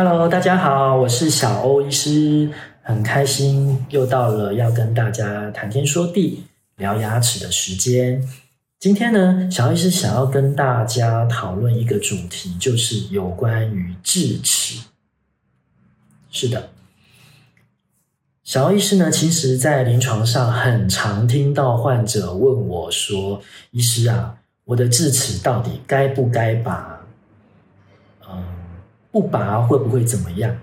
Hello，大家好，我是小欧医师，很开心又到了要跟大家谈天说地聊牙齿的时间。今天呢，小欧医师想要跟大家讨论一个主题，就是有关于智齿。是的，小欧医师呢，其实在临床上很常听到患者问我说：“医师啊，我的智齿到底该不该拔？”不拔会不会怎么样？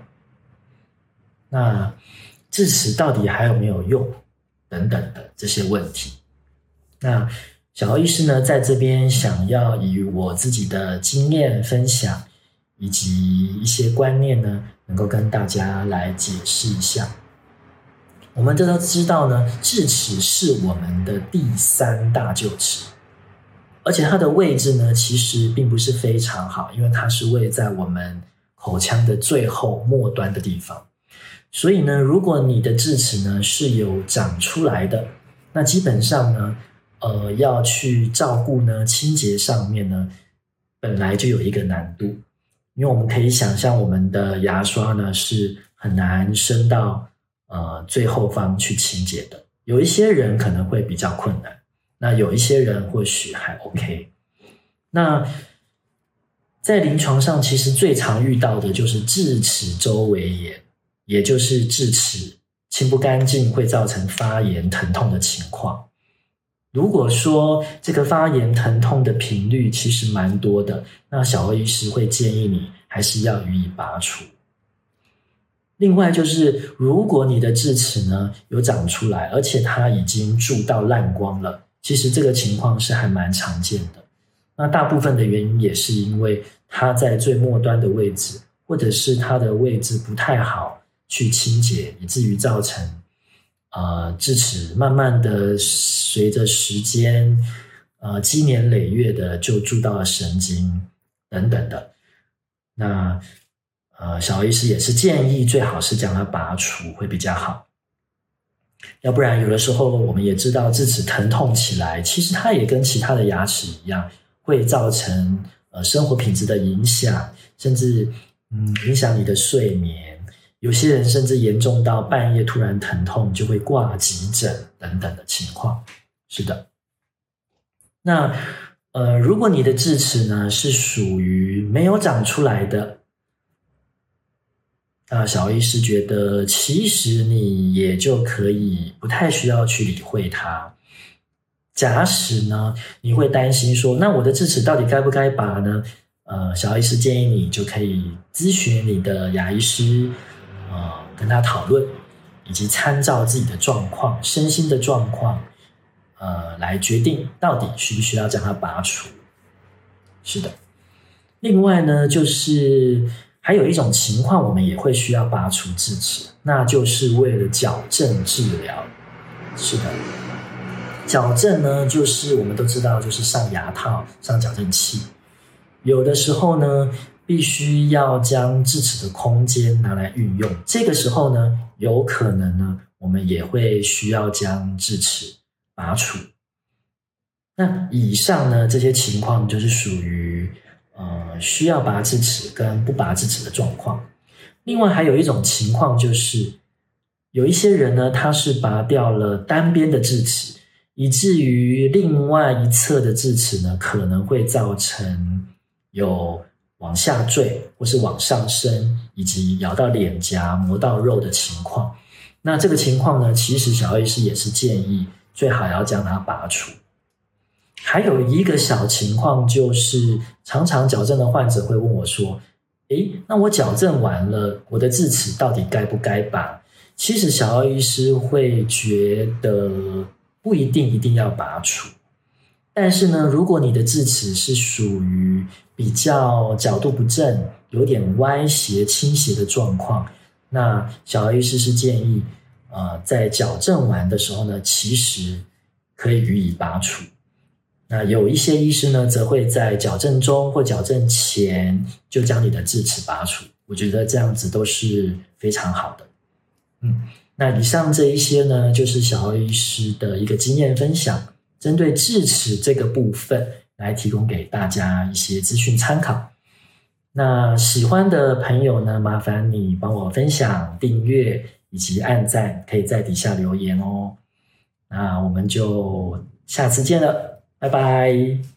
那智齿到底还有没有用？等等的这些问题。那小欧医师呢，在这边想要以我自己的经验分享，以及一些观念呢，能够跟大家来解释一下。我们这都知道呢，智齿是我们的第三大臼齿，而且它的位置呢，其实并不是非常好，因为它是位在我们。口腔的最后末端的地方，所以呢，如果你的智齿呢是有长出来的，那基本上呢，呃，要去照顾呢，清洁上面呢，本来就有一个难度，因为我们可以想象，我们的牙刷呢是很难伸到呃最后方去清洁的。有一些人可能会比较困难，那有一些人或许还 OK，那。在临床上，其实最常遇到的就是智齿周围炎，也就是智齿清不干净会造成发炎疼痛的情况。如果说这个发炎疼痛的频率其实蛮多的，那小欧医师会建议你还是要予以拔除。另外就是，如果你的智齿呢有长出来，而且它已经蛀到烂光了，其实这个情况是还蛮常见的。那大部分的原因也是因为它在最末端的位置，或者是它的位置不太好去清洁，以至于造成呃智齿慢慢的随着时间呃积年累月的就蛀到了神经等等的。那呃小医师也是建议最好是将它拔除会比较好，要不然有的时候我们也知道智齿疼痛起来，其实它也跟其他的牙齿一样。会造成呃生活品质的影响，甚至嗯影响你的睡眠。有些人甚至严重到半夜突然疼痛就会挂急诊等等的情况。是的，那呃如果你的智齿呢是属于没有长出来的，那小医师觉得其实你也就可以不太需要去理会它。假使呢，你会担心说，那我的智齿到底该不该拔呢？呃，小医师建议你就可以咨询你的牙医师，呃，跟他讨论，以及参照自己的状况、身心的状况，呃，来决定到底需不需要将它拔除。是的，另外呢，就是还有一种情况，我们也会需要拔除智齿，那就是为了矫正治疗。是的。矫正呢，就是我们都知道，就是上牙套、上矫正器。有的时候呢，必须要将智齿的空间拿来运用。这个时候呢，有可能呢，我们也会需要将智齿拔除。那以上呢，这些情况就是属于呃需要拔智齿跟不拔智齿的状况。另外还有一种情况就是，有一些人呢，他是拔掉了单边的智齿。以至于另外一侧的智齿呢，可能会造成有往下坠或是往上升，以及咬到脸颊、磨到肉的情况。那这个情况呢，其实小医师也是建议最好要将它拔除。还有一个小情况就是，常常矫正的患者会问我说：“诶，那我矫正完了，我的智齿到底该不该拔？”其实小医师会觉得。不一定一定要拔除，但是呢，如果你的智齿是属于比较角度不正、有点歪斜倾斜的状况，那小医师是建议，呃，在矫正完的时候呢，其实可以予以拔除。那有一些医师呢，则会在矫正中或矫正前就将你的智齿拔除。我觉得这样子都是非常好的，嗯。那以上这一些呢就是小何医师的一个经验分享针对智齿这个部分来提供给大家一些资讯参考。那喜欢的朋友呢麻烦你帮我分享订阅以及按赞可以在底下留言哦。那我们就下次见了拜拜。